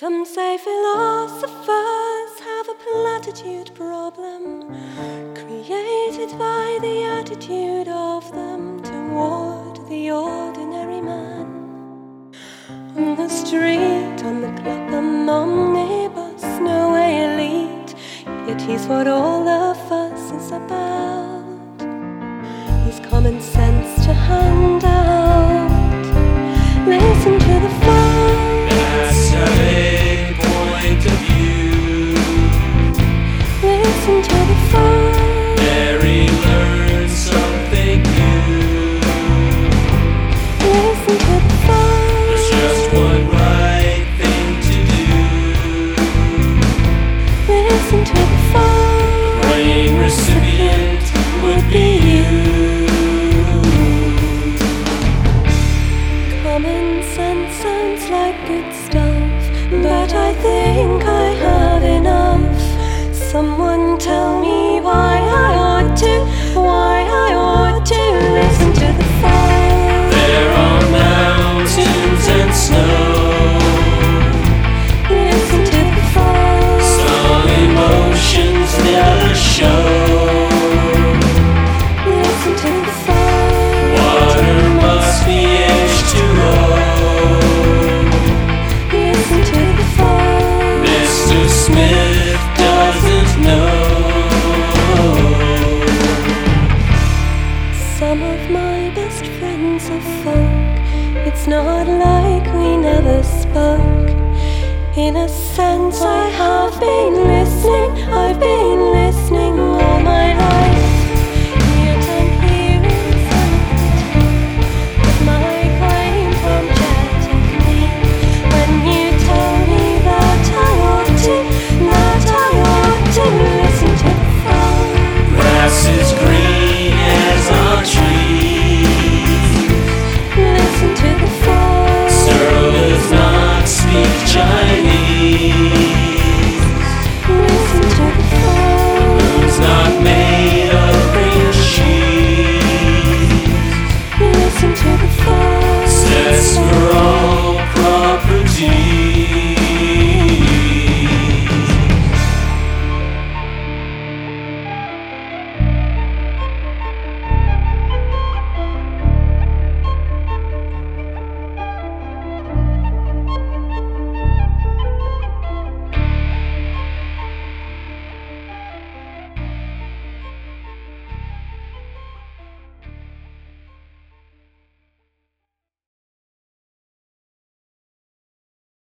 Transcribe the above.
Some say philosophers have a platitude problem created by the attitude of them toward the ordinary man. On the street, on the Clapham omnibus, no way elite, yet he's what all the stuff, but I think I have enough. Someone tell me It's not like we never spoke. In a sense, I have been listening, I've been Week Chinese.